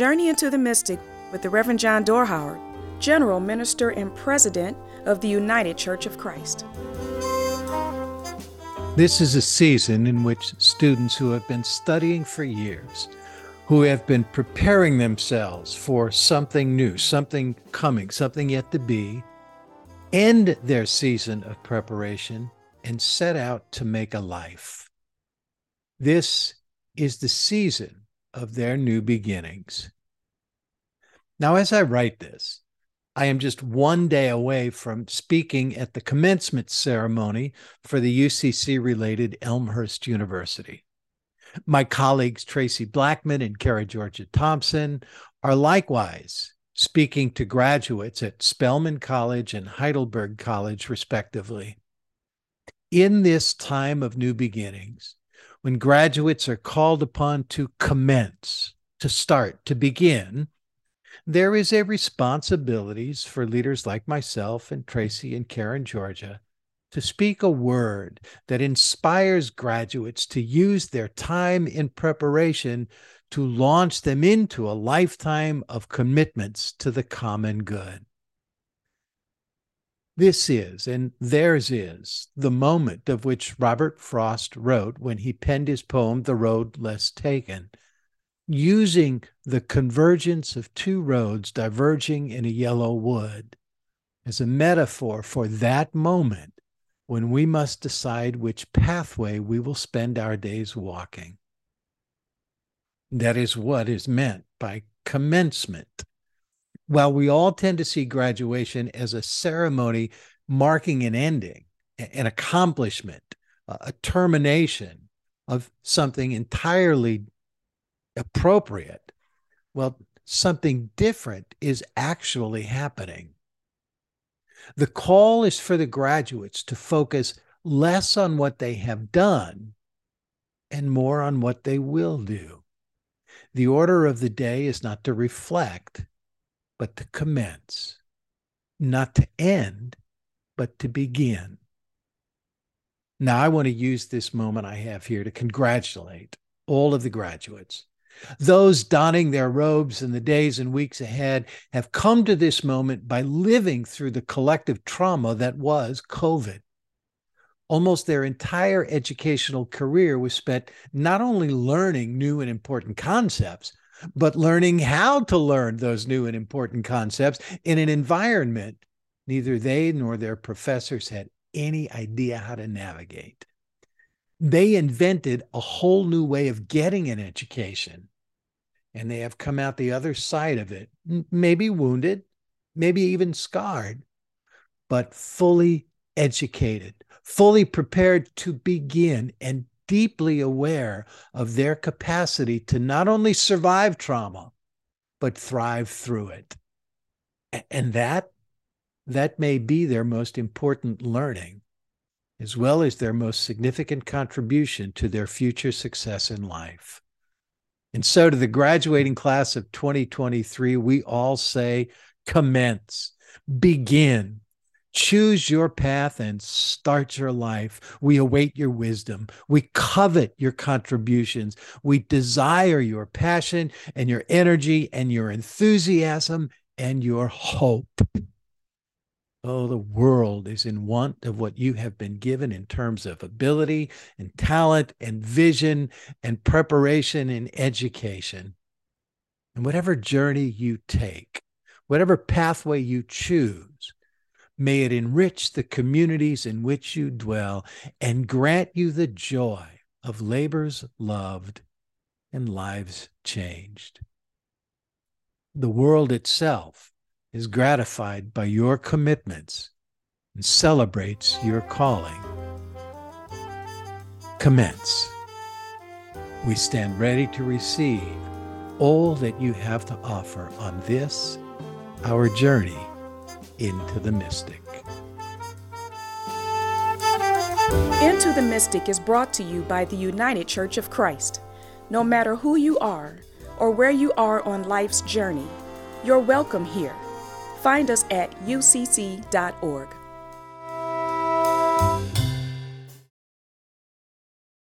Journey into the Mystic with the Reverend John Dorhauer, General Minister and President of the United Church of Christ. This is a season in which students who have been studying for years, who have been preparing themselves for something new, something coming, something yet to be, end their season of preparation and set out to make a life. This is the season of their new beginnings. Now, as I write this, I am just one day away from speaking at the commencement ceremony for the UCC related Elmhurst University. My colleagues Traci Blackmon and Karen Georgia Thompson are likewise speaking to graduates at Spelman College and Heidelberg College, respectively. In this time of new beginnings, when graduates are called upon to commence, to start, to begin, there is a responsibilities for leaders like myself and Traci and Karen Georgia to speak a word that inspires graduates to use their time in preparation to launch them into a lifetime of commitments to the common good. This is, and theirs is, the moment of which Robert Frost wrote when he penned his poem, The Road Less Taken, using the convergence of two roads diverging in a yellow wood as a metaphor for that moment when we must decide which pathway we will spend our days walking. That is what is meant by commencement. While we all tend to see graduation as a ceremony marking an ending, an accomplishment, a termination of something entirely appropriate, well, something different is actually happening. The call is for the graduates to focus less on what they have done and more on what they will do. The order of the day is not to reflect, but to commence, not to end, but to begin. Now, I want to use this moment I have here to congratulate all of the graduates. Those donning their robes in the days and weeks ahead have come to this moment by living through the collective trauma that was COVID. Almost their entire educational career was spent not only learning new and important concepts, but learning how to learn those new and important concepts in an environment neither they nor their professors had any idea how to navigate. They invented a whole new way of getting an education, and they have come out the other side of it, maybe wounded, maybe even scarred, but fully educated, fully prepared to begin and deeply aware of their capacity to not only survive trauma, but thrive through it. And that, that may be their most important learning, as well as their most significant contribution to their future success in life. And so, to the graduating class of 2023, we all say, commence, begin, Choose your path and start your life. We await your wisdom. We covet your contributions. We desire your passion and your energy and your enthusiasm and your hope. Oh, the world is in want of what you have been given in terms of ability and talent and vision and preparation and education. And whatever journey you take, whatever pathway you choose, May it enrich the communities in which you dwell and grant you the joy of labors loved and lives changed. The world itself is gratified by your commitments and celebrates your calling. Commence. We stand ready to receive all that you have to offer on this, our journey into the Mystic. Into the Mystic is brought to you by the United Church of Christ. No matter who you are or where you are on life's journey, you're welcome here. Find us at ucc.org.